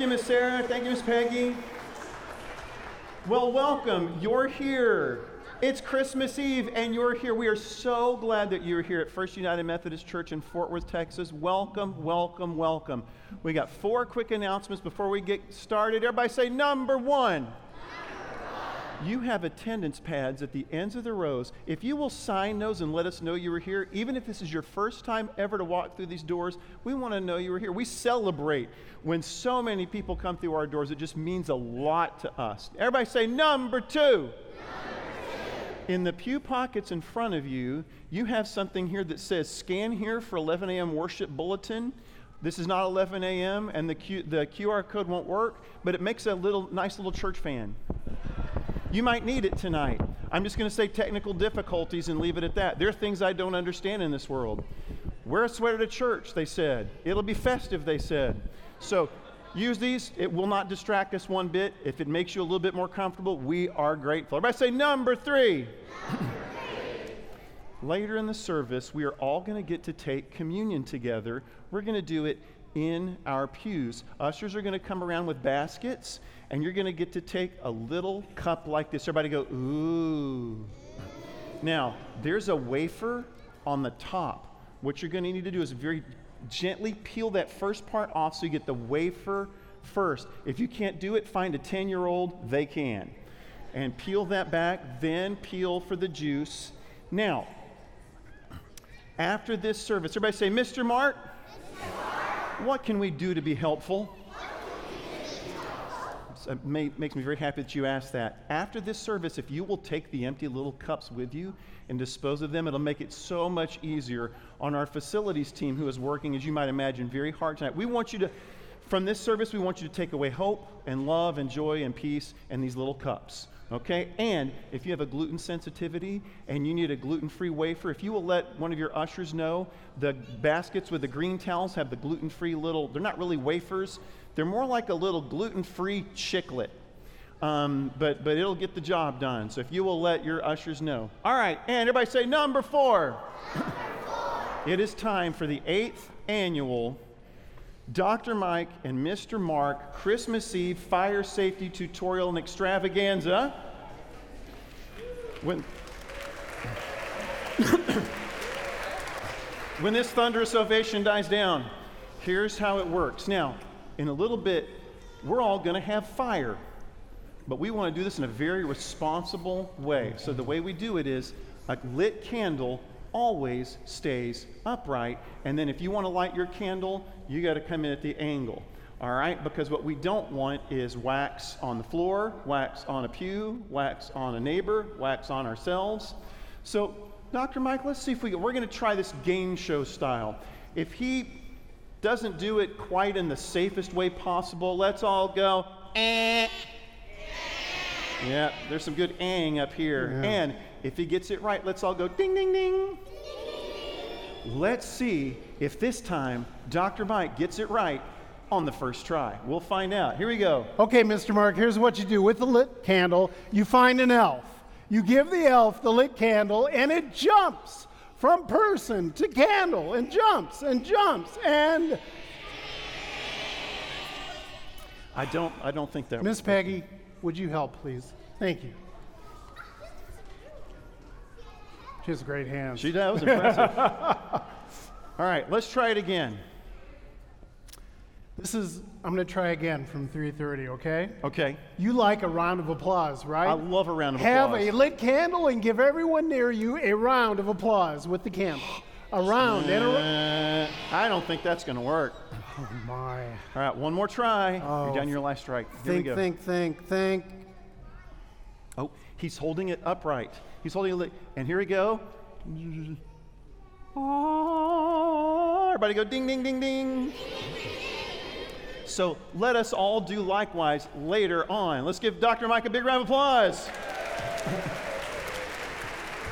Thank you, Miss Sarah. Thank you, Miss Peggy. Well, welcome. You're here. It's Christmas Eve, and you're here. We are so glad that you're here at First United Methodist Church in Fort Worth, Texas. Welcome, welcome, welcome. We got four quick announcements before we get started. Everybody say number one. You have attendance pads at the ends of the rows. If you will sign those and let us know you were here, even if this is your first time ever to walk through these doors, we want to know you were here. We celebrate when so many people come through our doors. It just means a lot to us. Everybody say number two. In the pew pockets in front of you, you have something here that says scan here for 11 a.m. worship bulletin. This is not 11 a.m. and the, Q, the QR code won't work, but it makes a little nice little church fan. You might need it tonight. I'm just going to say technical difficulties and leave it at that. There are things I don't understand in this world. Wear a sweater to church, they said. It'll be festive, they said. So use these. It will not distract us one bit. If it makes you a little bit more comfortable, we are grateful. Everybody say number three. Later in the service, we are all going to get to take communion together. We're going to do it in our pews. Ushers are going to come around with baskets, and you're going to get to take a little cup like this. Everybody go, ooh. Now, there's a wafer on the top. What you're going to need to do is very gently peel that first part off so you get the wafer first. If you can't do it, find a 10 year old, they can. And peel that back, then peel for the juice. Now, after this service, everybody say, Mr. Mark, what can we do to be helpful? It uh, makes me very happy that you asked that. After this service, if you will take the empty little cups with you and dispose of them, it'll make it so much easier on our facilities team who is working, as you might imagine, very hard tonight. We want you to, from this service, we want you to take away hope and love and joy and peace and these little cups. Okay? And if you have a gluten sensitivity and you need a gluten free wafer, if you will let one of your ushers know, the baskets with the green towels have the gluten free little, they're not really wafers, they're more like a little gluten free chiclet. Um, but, but it'll get the job done. So if you will let your ushers know. All right, and everybody say number four. Number four. it is time for the eighth annual Dr. Mike and Mr. Mark Christmas Eve Fire Safety Tutorial and Extravaganza. When, when this thunderous ovation dies down, here's how it works. Now, in a little bit, we're all going to have fire, but we want to do this in a very responsible way. So, the way we do it is a lit candle always stays upright. And then if you want to light your candle, you got to come in at the angle. All right? Because what we don't want is wax on the floor, wax on a pew, wax on a neighbor, wax on ourselves. So, Dr. Mike, let's see if we we're going to try this game show style. If he doesn't do it quite in the safest way possible, let's all go. Eh. Yeah, there's some good ang up here. Yeah. And if he gets it right, let's all go ding, ding, ding. Let's see if this time Dr. Mike gets it right on the first try. We'll find out. Here we go. Okay, Mr. Mark, here's what you do with the lit candle you find an elf. You give the elf the lit candle, and it jumps from person to candle and jumps and jumps and. I don't, I don't think that. Miss Peggy, would you help, please? Thank you. She has great hands. She does. Impressive. All right, let's try it again. This is I'm going to try again from 3:30, okay? Okay. You like a round of applause, right? I love a round of Have applause. Have a lit candle and give everyone near you a round of applause with the candle. A round uh, and a I don't think that's going to work. Oh my. All right, one more try. Oh, You're down your last strike. Here think, think, think, think. Oh, he's holding it upright. He's holding it, and here we go. Everybody go ding, ding, ding, ding. So let us all do likewise later on. Let's give Dr. Mike a big round of applause.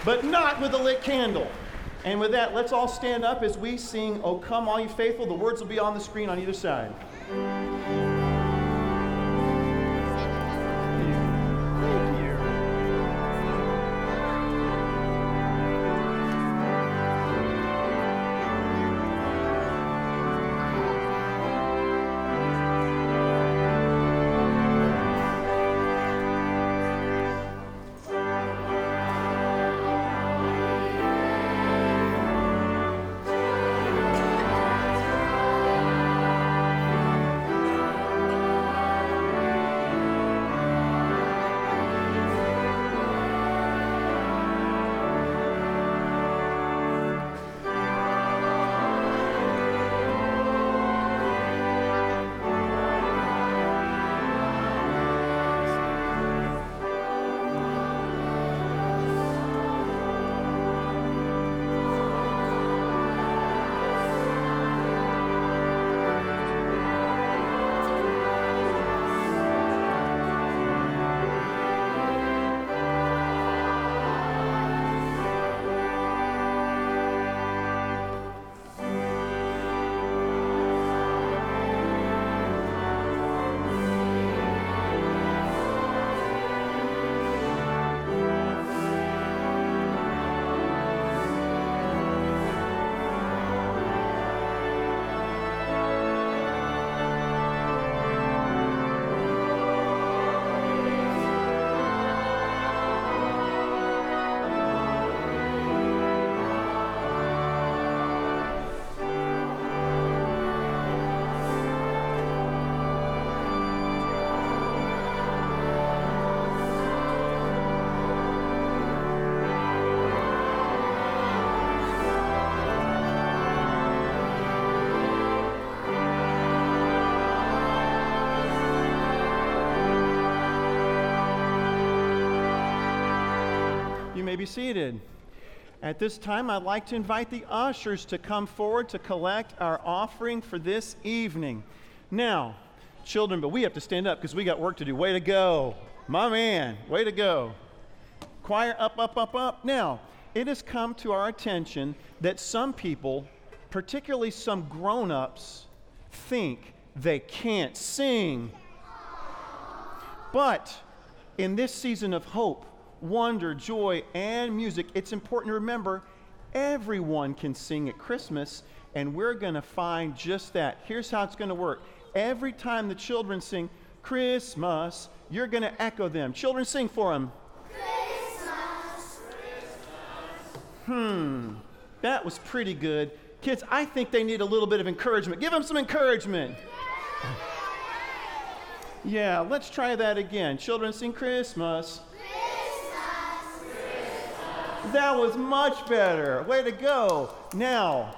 but not with a lit candle. And with that, let's all stand up as we sing, Oh Come All You Faithful. The words will be on the screen on either side. Be seated. At this time, I'd like to invite the ushers to come forward to collect our offering for this evening. Now, children, but we have to stand up because we got work to do. Way to go. My man, way to go. Choir, up, up, up, up. Now, it has come to our attention that some people, particularly some grown ups, think they can't sing. But in this season of hope, wonder, joy, and music, it's important to remember everyone can sing at Christmas, and we're going to find just that. Here's how it's going to work every time the children sing Christmas, you're going to echo them. Children, sing for them. Christmas. Hmm, that was pretty good. Kids, I think they need a little bit of encouragement. Give them some encouragement. Yeah, let's try that again. Children, sing Christmas. That was much better. Way to go. Now,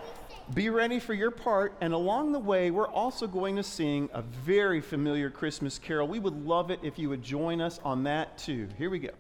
be ready for your part. And along the way, we're also going to sing a very familiar Christmas carol. We would love it if you would join us on that too. Here we go.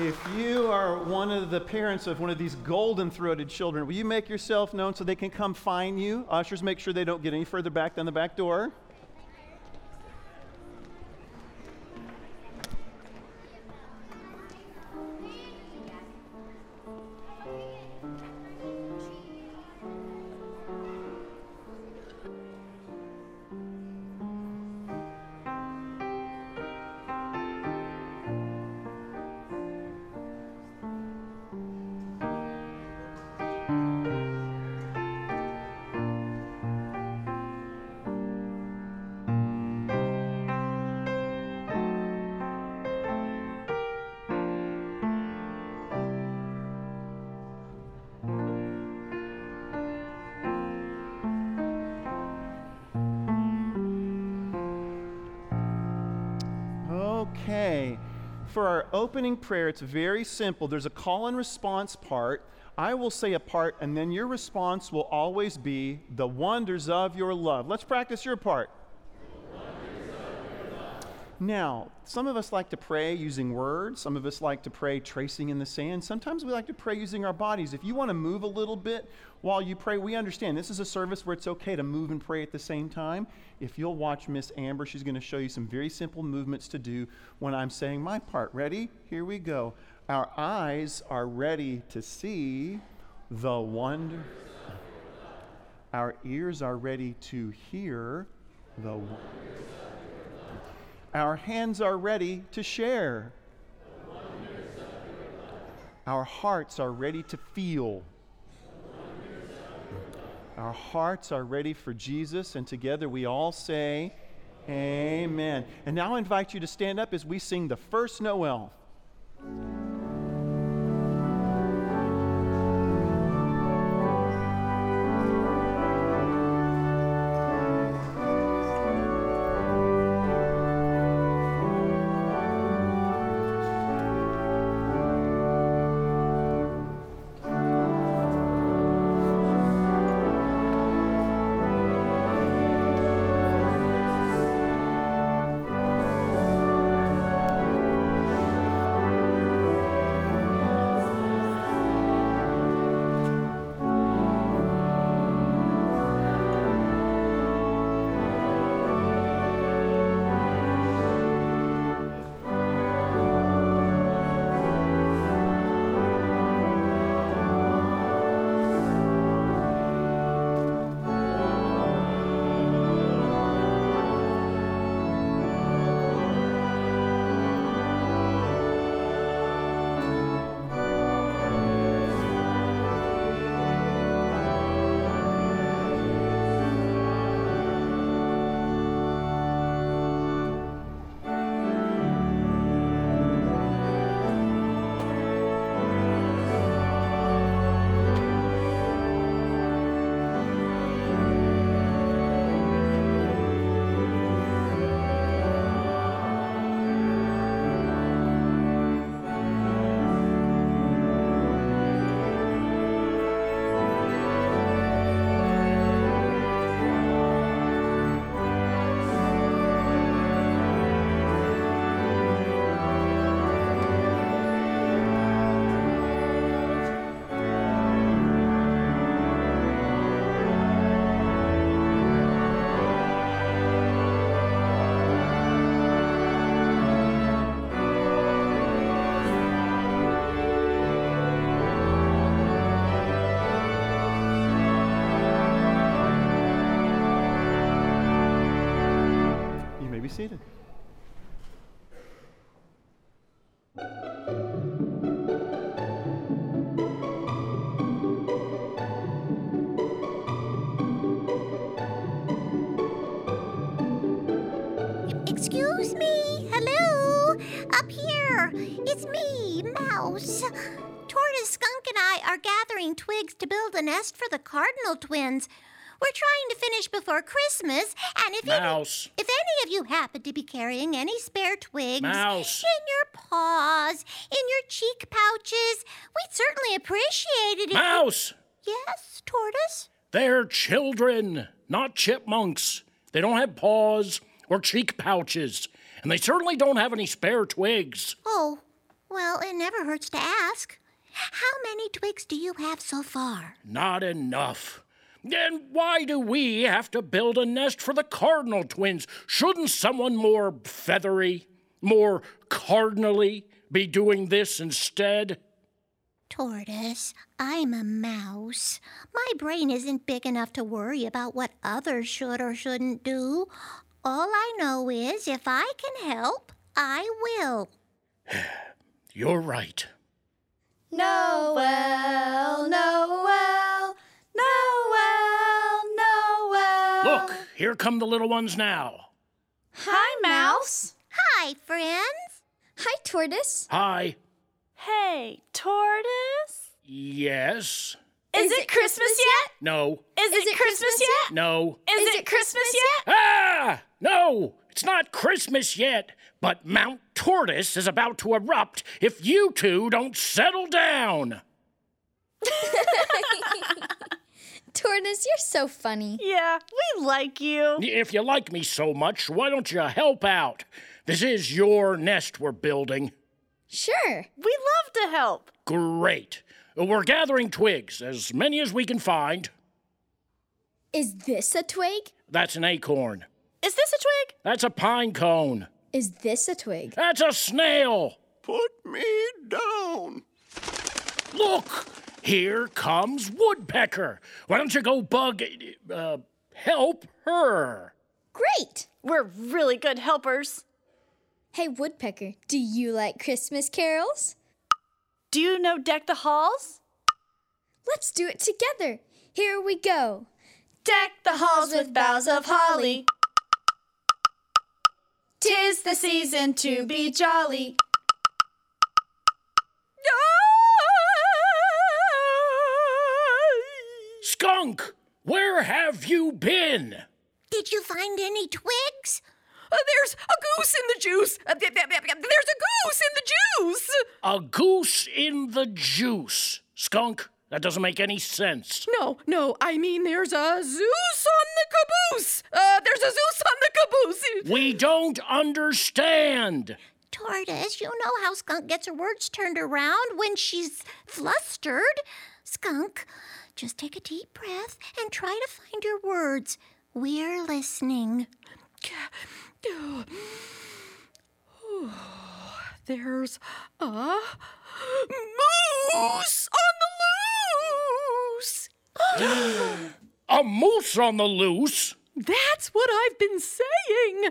If you are one of the parents of one of these golden throated children, will you make yourself known so they can come find you? Ushers, make sure they don't get any further back than the back door. For our opening prayer, it's very simple. There's a call and response part. I will say a part, and then your response will always be the wonders of your love. Let's practice your part. Now, some of us like to pray using words. Some of us like to pray tracing in the sand. Sometimes we like to pray using our bodies. If you want to move a little bit while you pray, we understand. This is a service where it's okay to move and pray at the same time. If you'll watch Miss Amber, she's going to show you some very simple movements to do when I'm saying my part. Ready? Here we go. Our eyes are ready to see the wonder. Our ears are ready to hear the wonder. Our hands are ready to share. Our hearts are ready to feel. Our hearts are ready for Jesus, and together we all say, Amen. And now I invite you to stand up as we sing the first Noel. Seated. Excuse me? Hello? Up here. It's me, Mouse. Tortoise, Skunk, and I are gathering twigs to build a nest for the Cardinal twins. We're trying to finish before Christmas, and if Mouse. Any, if any of you happen to be carrying any spare twigs Mouse. in your paws, in your cheek pouches, we'd certainly appreciate it. if you- Mouse! Yes, Tortoise. They're children, not chipmunks. They don't have paws or cheek pouches, and they certainly don't have any spare twigs. Oh, Well, it never hurts to ask. How many twigs do you have so far? Not enough. Then why do we have to build a nest for the cardinal twins? Shouldn't someone more feathery, more cardinally be doing this instead? Tortoise, I'm a mouse. My brain isn't big enough to worry about what others should or shouldn't do. All I know is if I can help, I will. You're right. Noel, Noel, Noel, Noel. Look, here come the little ones now. Hi, Mouse. Hi, friends. Hi, Tortoise. Hi. Hey, tortoise? Yes. Is, it Christmas yet? No. Is, it, Christmas yet? No. Is, it Christmas yet? Ah! No! It's not Christmas yet, but Mount Tortoise is about to erupt if you two don't settle down. Tortoise, you're so funny. Yeah, we like you. If you like me so much, why don't you help out? This is your nest we're building. Sure. We love to help. Great. We're gathering twigs, as many as we can find. Is this a twig? That's an acorn. Is this a twig? That's a pine cone. Is this a twig? That's a snail. Put me down. Look, here comes Woodpecker. Why don't you go bug, uh, help her? Great. We're really good helpers. Hey, Woodpecker, do you like Christmas carols? Do you know Deck the Halls? Let's do it together. Here we go. Deck the halls with boughs of holly. Tis the season to be jolly. Skunk, where have you been? Did you find any twigs? Uh, there's a goose in the juice. Uh, th- th- th- there's a goose in the juice. A goose in the juice. Skunk, that doesn't make any sense. No, no, I mean there's a Zeus on the caboose. Uh, there's a Zeus on the caboose. We don't understand. Tortoise, you know how Skunk gets her words turned around when she's flustered. Skunk, just take a deep breath and try to find your words. We're listening. There's a moose on the loose. A moose on the loose? That's what I've been saying.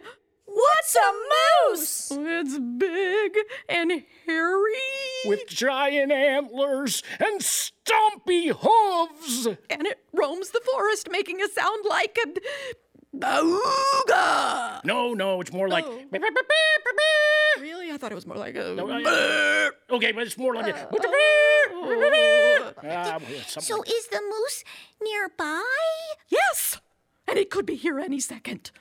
What's a moose? It's big and hairy. With giant antlers and stumpy hooves. and it roams the forest, making a sound like a booga. No, no, it's more like. Really? I thought it was more like a. Okay, but it's more like. Ah, well, something So is the moose nearby? Yes, and it could be here any second.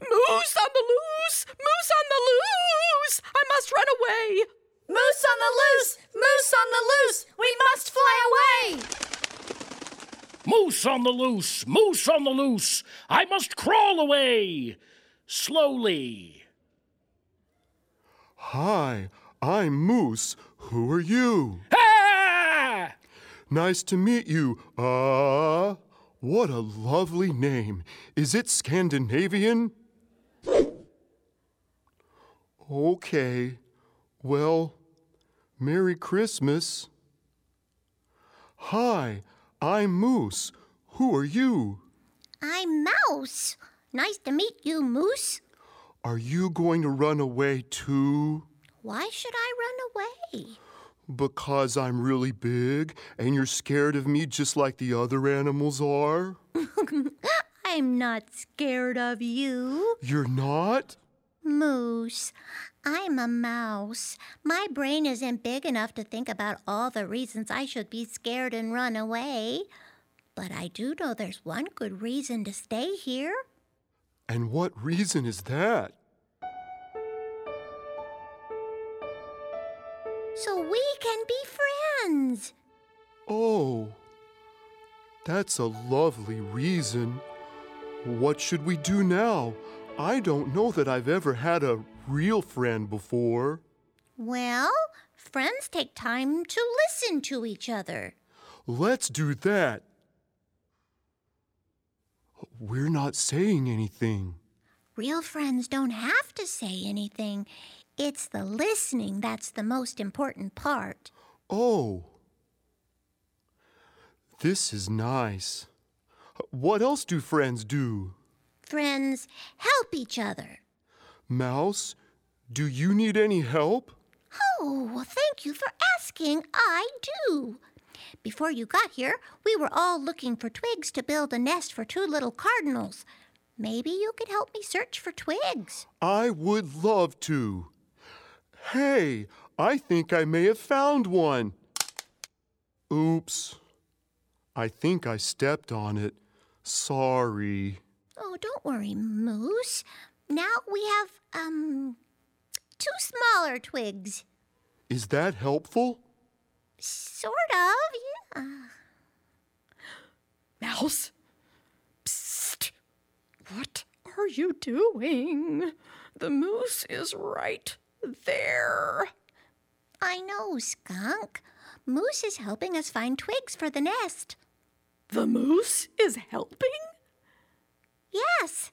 Moose on the loose! Moose on the loose! I must run away! Moose on the loose! Moose on the loose! We must fly away! Moose on the loose! Moose on the loose! I must crawl away! Slowly. Hi, I'm Moose. Who are you? Ah! Nice to meet you. Uh, what a lovely name. Is it Scandinavian? Okay. Well, Merry Christmas. Hi, I'm Moose. Who are you? I'm Mouse. Nice to meet you, Moose. Are you going to run away too? Why should I run away? Because I'm really big and you're scared of me just like the other animals are? I'm not scared of you. You're not? Moose, I'm a mouse. My brain isn't big enough to think about all the reasons I should be scared and run away. But I do know there's one good reason to stay here. And what reason is that? So we can be friends. Oh, that's a lovely reason. What should we do now? I don't know that I've ever had a real friend before. Well, friends take time to listen to each other. Let's do that. We're not saying anything. Real friends don't have to say anything. It's the listening that's the most important part. Oh. This is nice. What else do friends do? Friends help each other. Mouse, do you need any help? Oh, well, thank you for asking. I do. Before you got here, we were all looking for twigs to build a nest for two little cardinals. Maybe you could help me search for twigs. I would love to. Hey, I think I may have found one. Oops. I think I stepped on it. Sorry. Oh, don't worry, Moose. Now we have, um, two smaller twigs. Is that helpful? Sort of, yeah. Mouse? Psst! What are you doing? The moose is right there. I know, Skunk. Moose is helping us find twigs for the nest. The moose is helping? Yes.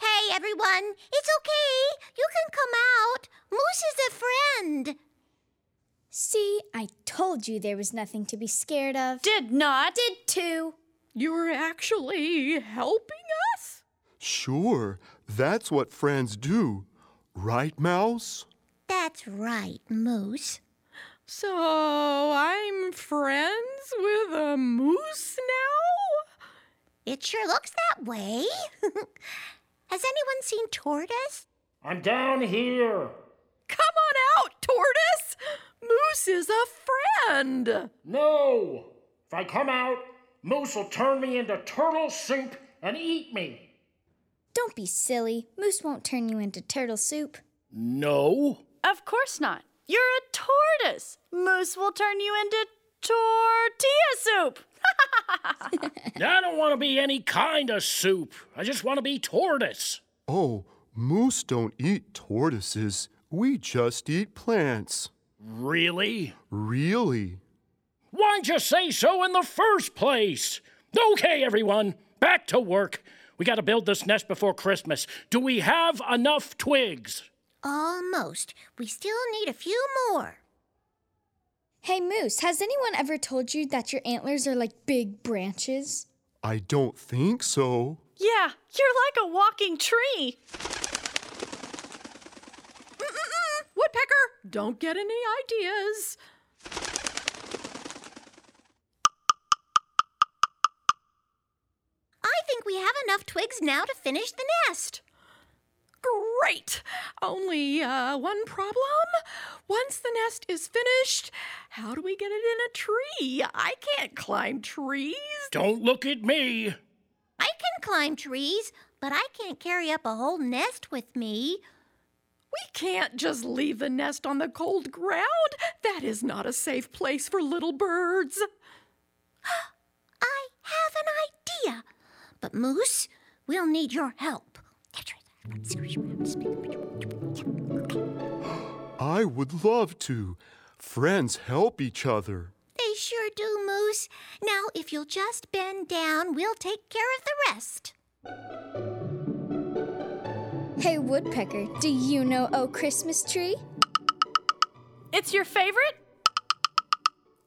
Hey, everyone. It's okay. You can come out. Moose is a friend. See, I told you there was nothing to be scared of. Did not. Did too. You're actually helping us? Sure, that's what friends do. Right, Mouse? That's right, Moose. So I'm friends with a moose now? It sure looks that way. Has anyone seen Tortoise? I'm down here. Come on out, Tortoise! Moose is a friend. No! If I come out, Moose will turn me into turtle soup and eat me. Don't be silly. Moose won't turn you into turtle soup. No? Of course not. You're a tortoise. Moose will turn you into tortilla soup. I don't want to be any kind of soup. I just want to be tortoise. Oh, moose don't eat tortoises. We just eat plants. Really? Really? Why'd you say so in the first place? Okay, everyone, back to work. We gotta build this nest before Christmas. Do we have enough twigs? Almost. We still need a few more. Hey, Moose, has anyone ever told you that your antlers are like big branches? I don't think so. Yeah, you're like a walking tree. Mm-mm-mm. Woodpecker, don't get any ideas. I think we have enough twigs now to finish the nest. Great! Only uh, one problem. Once the nest is finished, how do we get it in a tree? I can't climb trees. Don't look at me. I can climb trees, but I can't carry up a whole nest with me. We can't just leave the nest on the cold ground. That is not a safe place for little birds. I have an idea. But, Moose, we'll need your help. I would love to. Friends help each other. They sure do, Moose. Now, if you'll just bend down, we'll take care of the rest. Hey, Woodpecker, do you know Oh Christmas Tree? It's your favorite?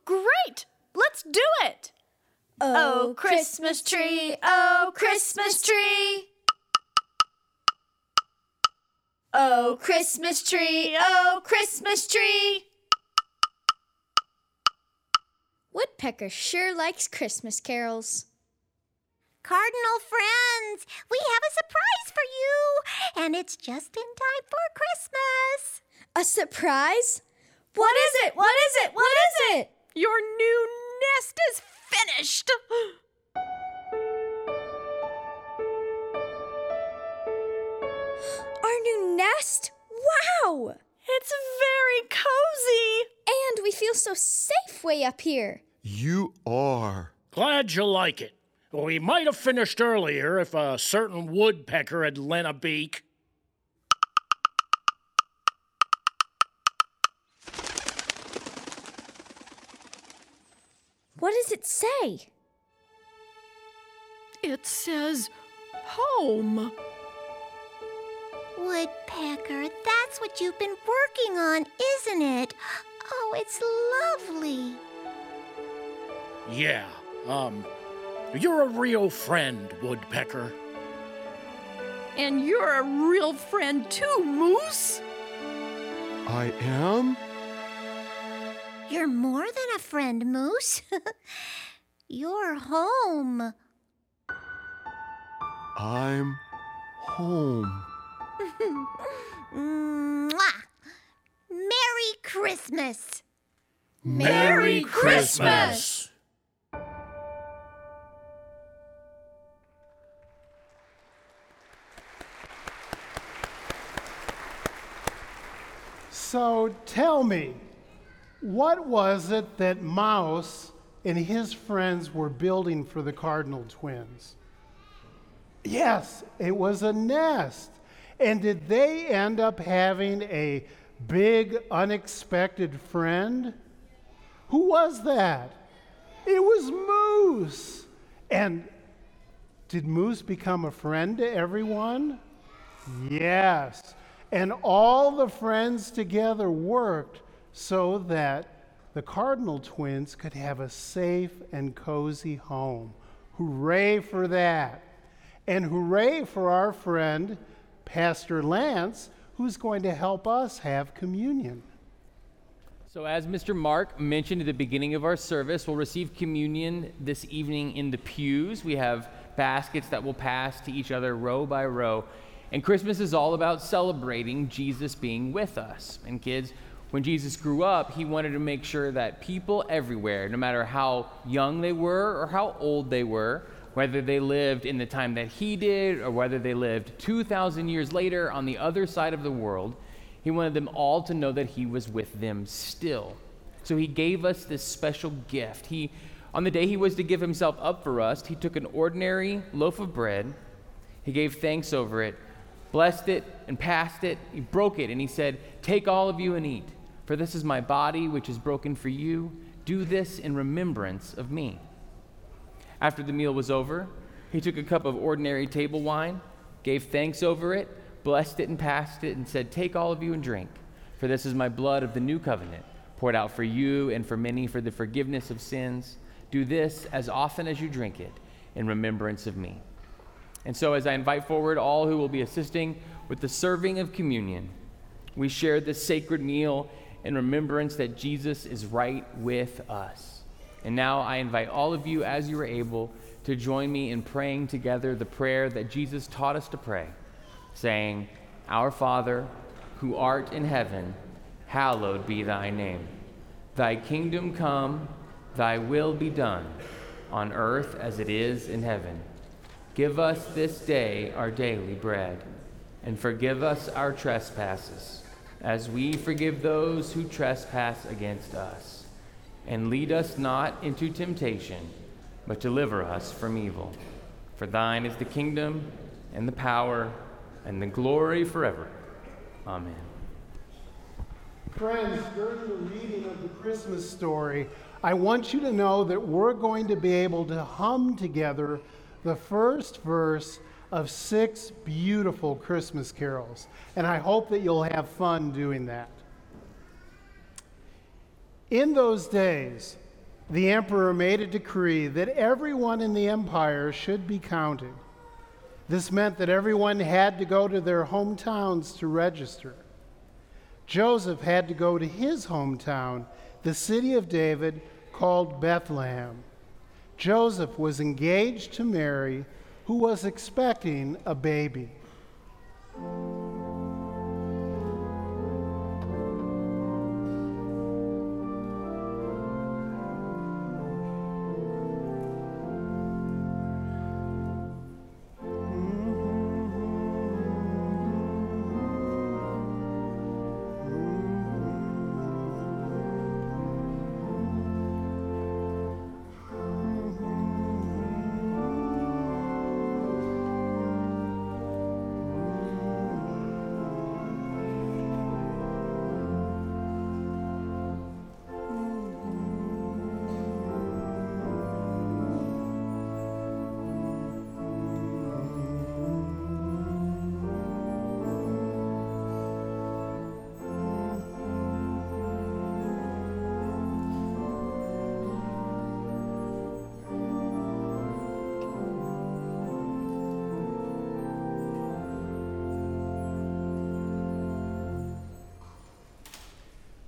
Great! Let's do it! Oh, Christmas tree, oh, Christmas tree. Oh, Christmas tree, oh, Christmas tree. Woodpecker sure likes Christmas carols. Cardinal friends, we have a surprise for you, and it's just in time for Christmas. A surprise? What is it? What is it? What is it? Your new nest is finished. nest? Wow! It's very cozy! And we feel so safe way up here. You are. Glad you like it. We might have finished earlier if a certain woodpecker had lent a beak. What does it say? It says home. Woodpecker, that's what you've been working on, isn't it? Oh, it's lovely. Yeah, um, you're a real friend, Woodpecker. And you're a real friend too, Moose. I am? You're more than a friend, Moose. You're home. I'm home. Mwah! Merry Christmas. Merry Christmas! So tell me, what was it that Mouse and his friends were building for the Cardinal twins? Yes, it was a nest. And did they end up having a big, unexpected friend? Who was that? It was Moose. And did Moose become a friend to everyone? Yes. And all the friends together worked so that the Cardinal twins could have a safe and cozy home. Hooray for that. And hooray for our friend, Pastor Lance, who's going to help us have communion. So, as Mr. Mark mentioned at the beginning of our service, we'll receive communion this evening in the pews. We have baskets that will pass to each other row by row. And Christmas is all about celebrating Jesus being with us. And kids, when Jesus grew up, he wanted to make sure that people everywhere, no matter how young they were or how old they were, whether they lived in the time that he did or whether they lived 2,000 years later on the other side of the world, he wanted them all to know that he was with them still. So he gave us this special gift. He, on the day he was to give himself up for us, he took an ordinary loaf of bread, he gave thanks over it, blessed it, and passed it. He broke it, and he said, Take all of you and eat, for this is my body, which is broken for you. Do this in remembrance of me. After the meal was over, he took a cup of ordinary table wine, gave thanks over it, blessed it and passed it, and said, Take all of you and drink, for this is my blood of the new covenant, poured out for you and for many for the forgiveness of sins. Do this as often as you drink it in remembrance of me. And so, as I invite forward all who will be assisting with the serving of communion, we share this sacred meal in remembrance that Jesus is right with us. And now I invite all of you, as you are able, to join me in praying together the prayer that Jesus taught us to pray, saying, Our Father, who art in heaven, hallowed be thy name. Thy kingdom come, thy will be done, on earth as it is in heaven. Give us this day our daily bread, and forgive us our trespasses, as we forgive those who trespass against us. And lead us not into temptation, but deliver us from evil. For thine is the kingdom, and the power, and the glory forever. Amen. Friends, during the reading of the Christmas story, I want you to know that we're going to be able to hum together the first verse of six beautiful Christmas carols. And I hope that you'll have fun doing that. In those days, the emperor made a decree that everyone in the empire should be counted. This meant that everyone had to go to their hometowns to register. Joseph had to go to his hometown, the city of David, called Bethlehem. Joseph was engaged to Mary, who was expecting a baby.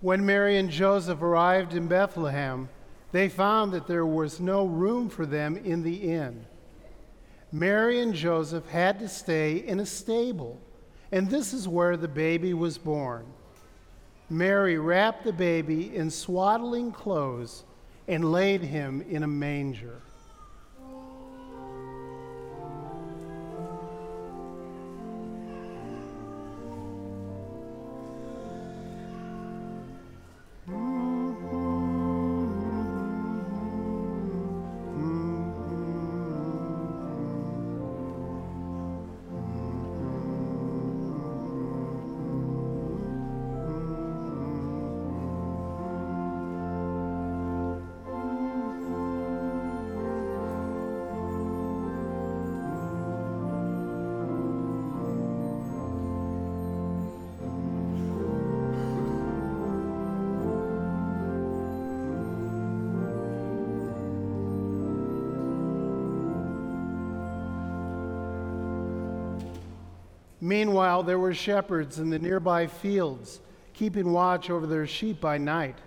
When Mary and Joseph arrived in Bethlehem, they found that there was no room for them in the inn. Mary and Joseph had to stay in a stable, and this is where the baby was born. Mary wrapped the baby in swaddling clothes and laid him in a manger. Meanwhile, there were shepherds in the nearby fields, keeping watch over their sheep by night.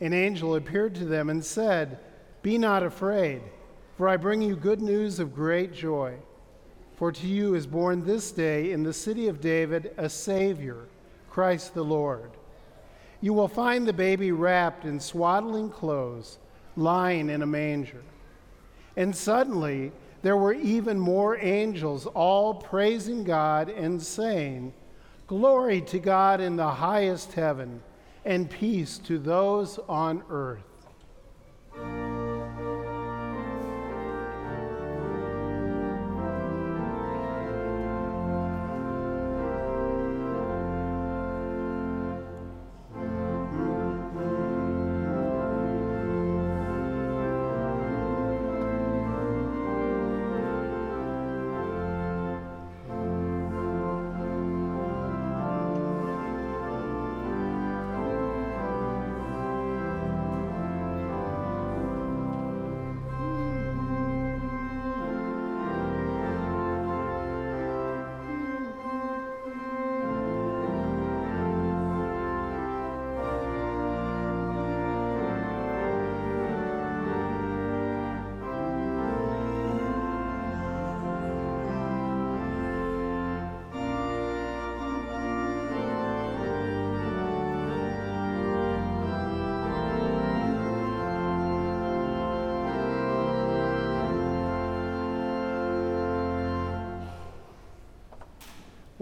An angel appeared to them and said, Be not afraid, for I bring you good news of great joy. For to you is born this day in the city of David a Savior, Christ the Lord. You will find the baby wrapped in swaddling clothes, lying in a manger. And suddenly, there were even more angels, all praising God and saying, Glory to God in the highest heaven, and peace to those on earth.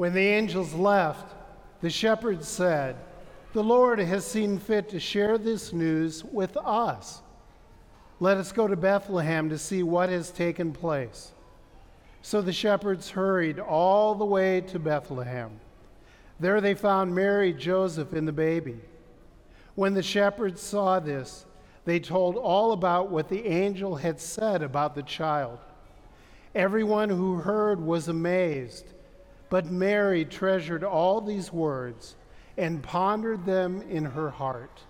When the angels left, the shepherds said, The Lord has seen fit to share this news with us. Let us go to Bethlehem to see what has taken place. So the shepherds hurried all the way to Bethlehem. There they found Mary, Joseph, and the baby. When the shepherds saw this, they told all about what the angel had said about the child. Everyone who heard was amazed. But Mary treasured all these words and pondered them in her heart.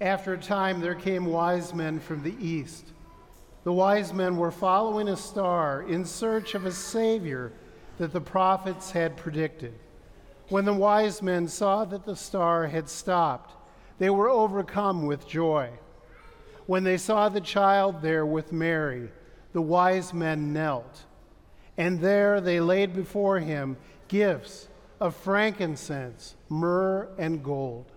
After a time, there came wise men from the east, The wise men were following a star in search of a Savior that the prophets had predicted. When the wise men saw that the star had stopped, they were overcome with joy. When they saw the child there with Mary, the wise men knelt, and there they laid before him gifts of frankincense, myrrh, and gold.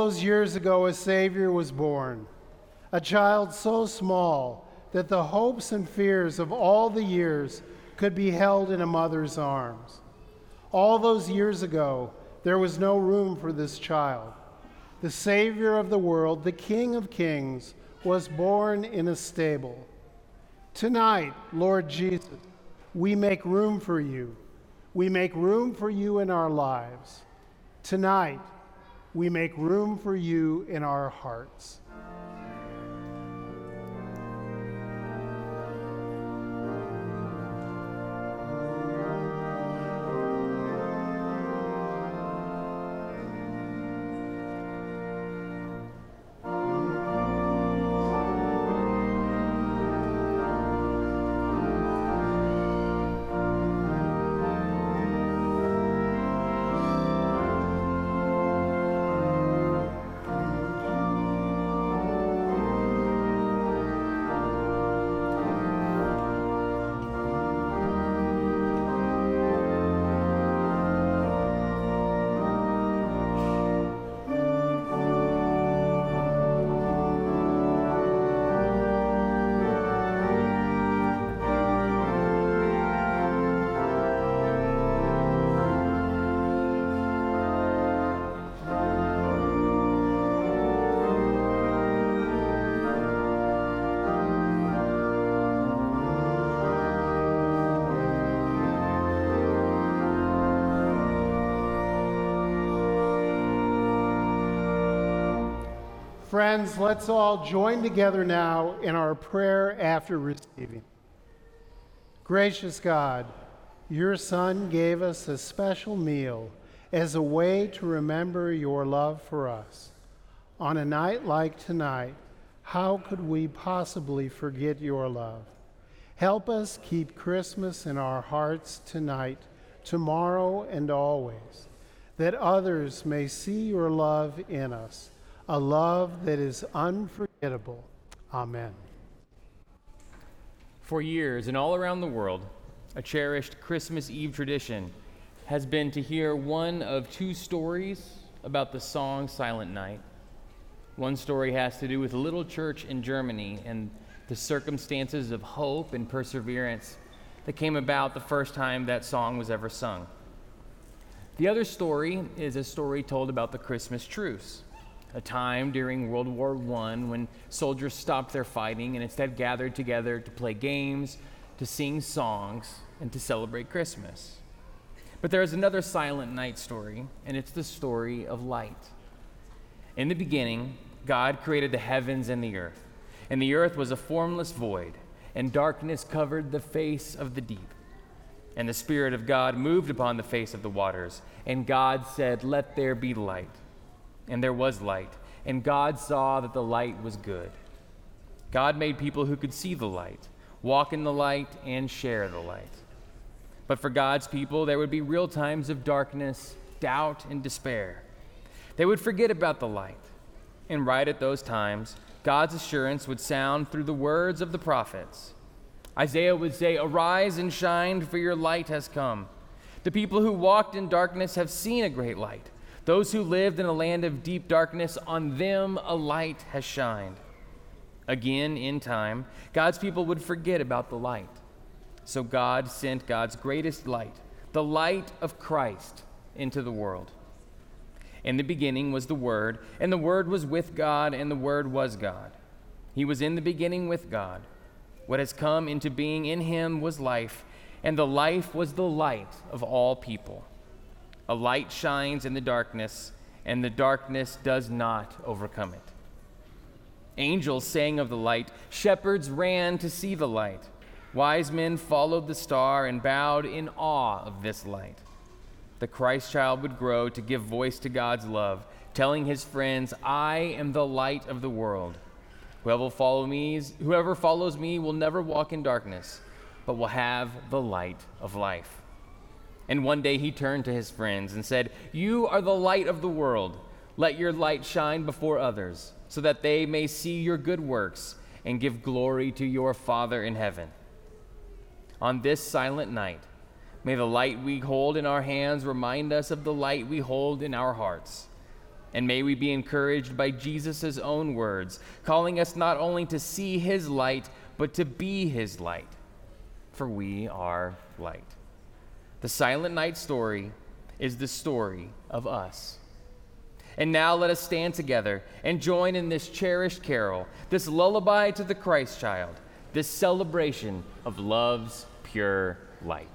Those years ago, a Savior was born, a child so small that the hopes and fears of all the years could be held in a mother's arms. All those years ago, there was no room for this child. The Savior of the world, the King of kings, was born in a stable. Tonight, Lord Jesus, we make room for you. We make room for you in our lives. Tonight, we make room for you in our hearts. Friends, let's all join together now in our prayer after receiving. Gracious God, your Son gave us a special meal as a way to remember your love for us. On a night like tonight, how could we possibly forget your love? Help us keep Christmas in our hearts tonight, tomorrow, and always, that others may see your love in us a love that is unforgettable. Amen. For years and all around the world, a cherished Christmas Eve tradition has been to hear one of two stories about the song Silent Night. One story has to do with a little church in Germany and the circumstances of hope and perseverance that came about the first time that song was ever sung. The other story is a story told about the Christmas truce a time during World War I when soldiers stopped their fighting and instead gathered together to play games, to sing songs, and to celebrate Christmas. But there is another silent night story, and it's the story of light. In the beginning, God created the heavens and the earth, and the earth was a formless void, and darkness covered the face of the deep. And the Spirit of God moved upon the face of the waters, and God said, Let there be light and there was light. and God saw that the light was good. God made people who could see the light, walk in the light, and share the light. But for God's people, there would be real times of darkness, doubt, and despair. They would forget about the light. And right at those times, God's assurance would sound through the words of the prophets. Isaiah would say, Arise and shine, for your light has come. The people who walked in darkness have seen a great light. Those who lived in a land of deep darkness, on them a light has shined. Again, in time, God's people would forget about the light. So God sent God's greatest light, the light of Christ, into the world. In the beginning was the Word, and the Word was with God, and the Word was God. He was in the beginning with God. What has come into being in him was life, and the life was the light of all people. A light shines in the darkness, and the darkness does not overcome it. Angels sang of the light, shepherds ran to see the light. Wise men followed the star and bowed in awe of this light. The Christ child would grow to give voice to God's love, telling his friends, I am the light of the world. Whoever, follow me, whoever follows me will never walk in darkness, but will have the light of life. And one day he turned to his friends and said, You are the light of the world. Let your light shine before others, so that they may see your good works and give glory to your Father in heaven. On this silent night, may the light we hold in our hands remind us of the light we hold in our hearts. And may we be encouraged by Jesus' own words, calling us not only to see his light, but to be his light. For we are light. The Silent Night story is the story of us. And now let us stand together and join in this cherished carol, this lullaby to the Christ child, this celebration of love's pure light.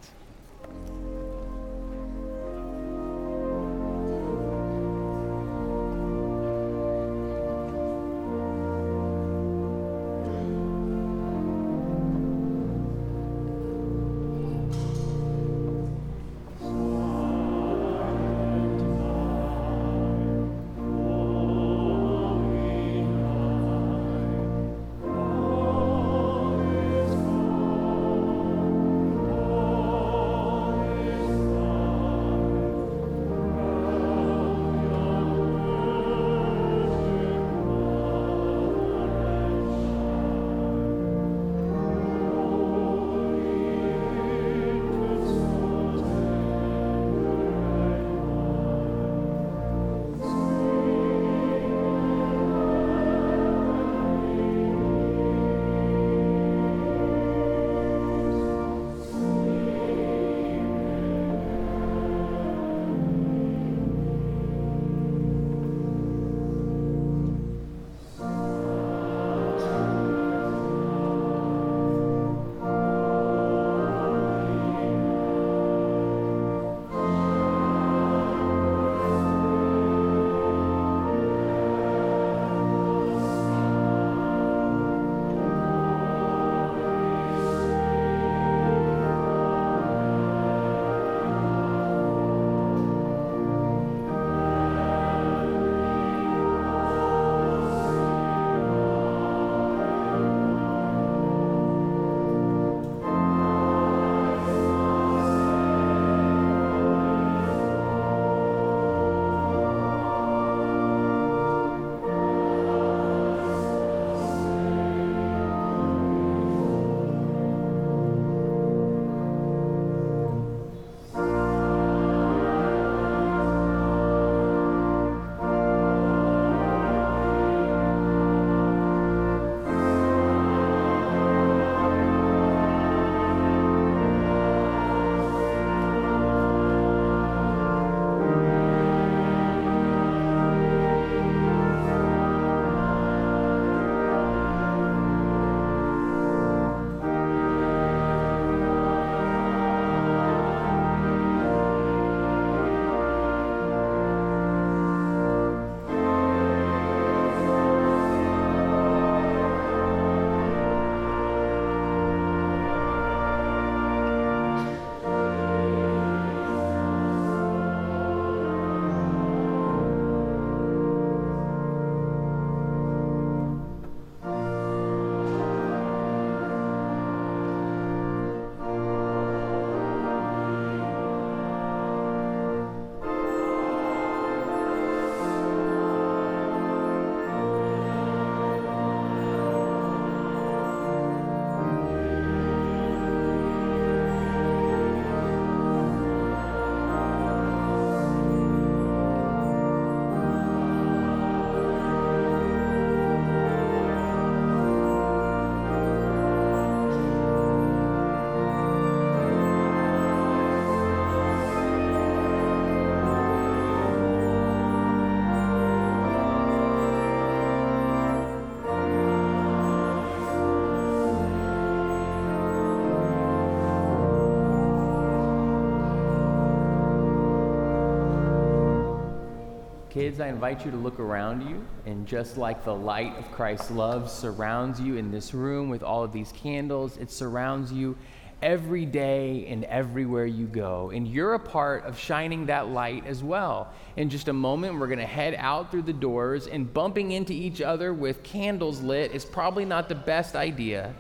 Kids, I invite you to look around you, and just like the light of Christ's love surrounds you in this room with all of these candles, it surrounds you every day and everywhere you go. And you're a part of shining that light as well. In just a moment, we're going to head out through the doors, and bumping into each other with candles lit is probably not the best idea.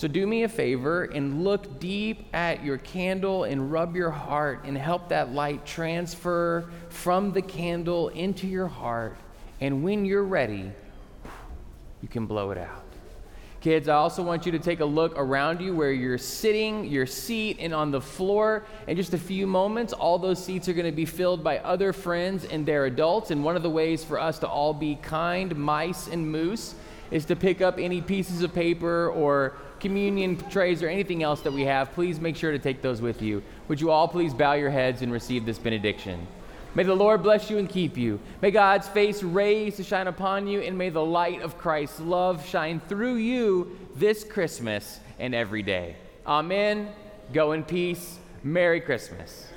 So do me a favor and look deep at your candle and rub your heart and help that light transfer from the candle into your heart. And when you're ready, you can blow it out. Kids, I also want you to take a look around you where you're sitting, your seat, and on the floor. In just a few moments, all those seats are going to be filled by other friends and their adults. And one of the ways for us to all be kind, mice and moose, is to pick up any pieces of paper or communion trays or anything else that we have. Please make sure to take those with you. Would you all please bow your heads and receive this benediction? May the Lord bless you and keep you. May God's face raise to shine upon you, and may the light of Christ's love shine through you this Christmas and every day. Amen. Go in peace. Merry Christmas.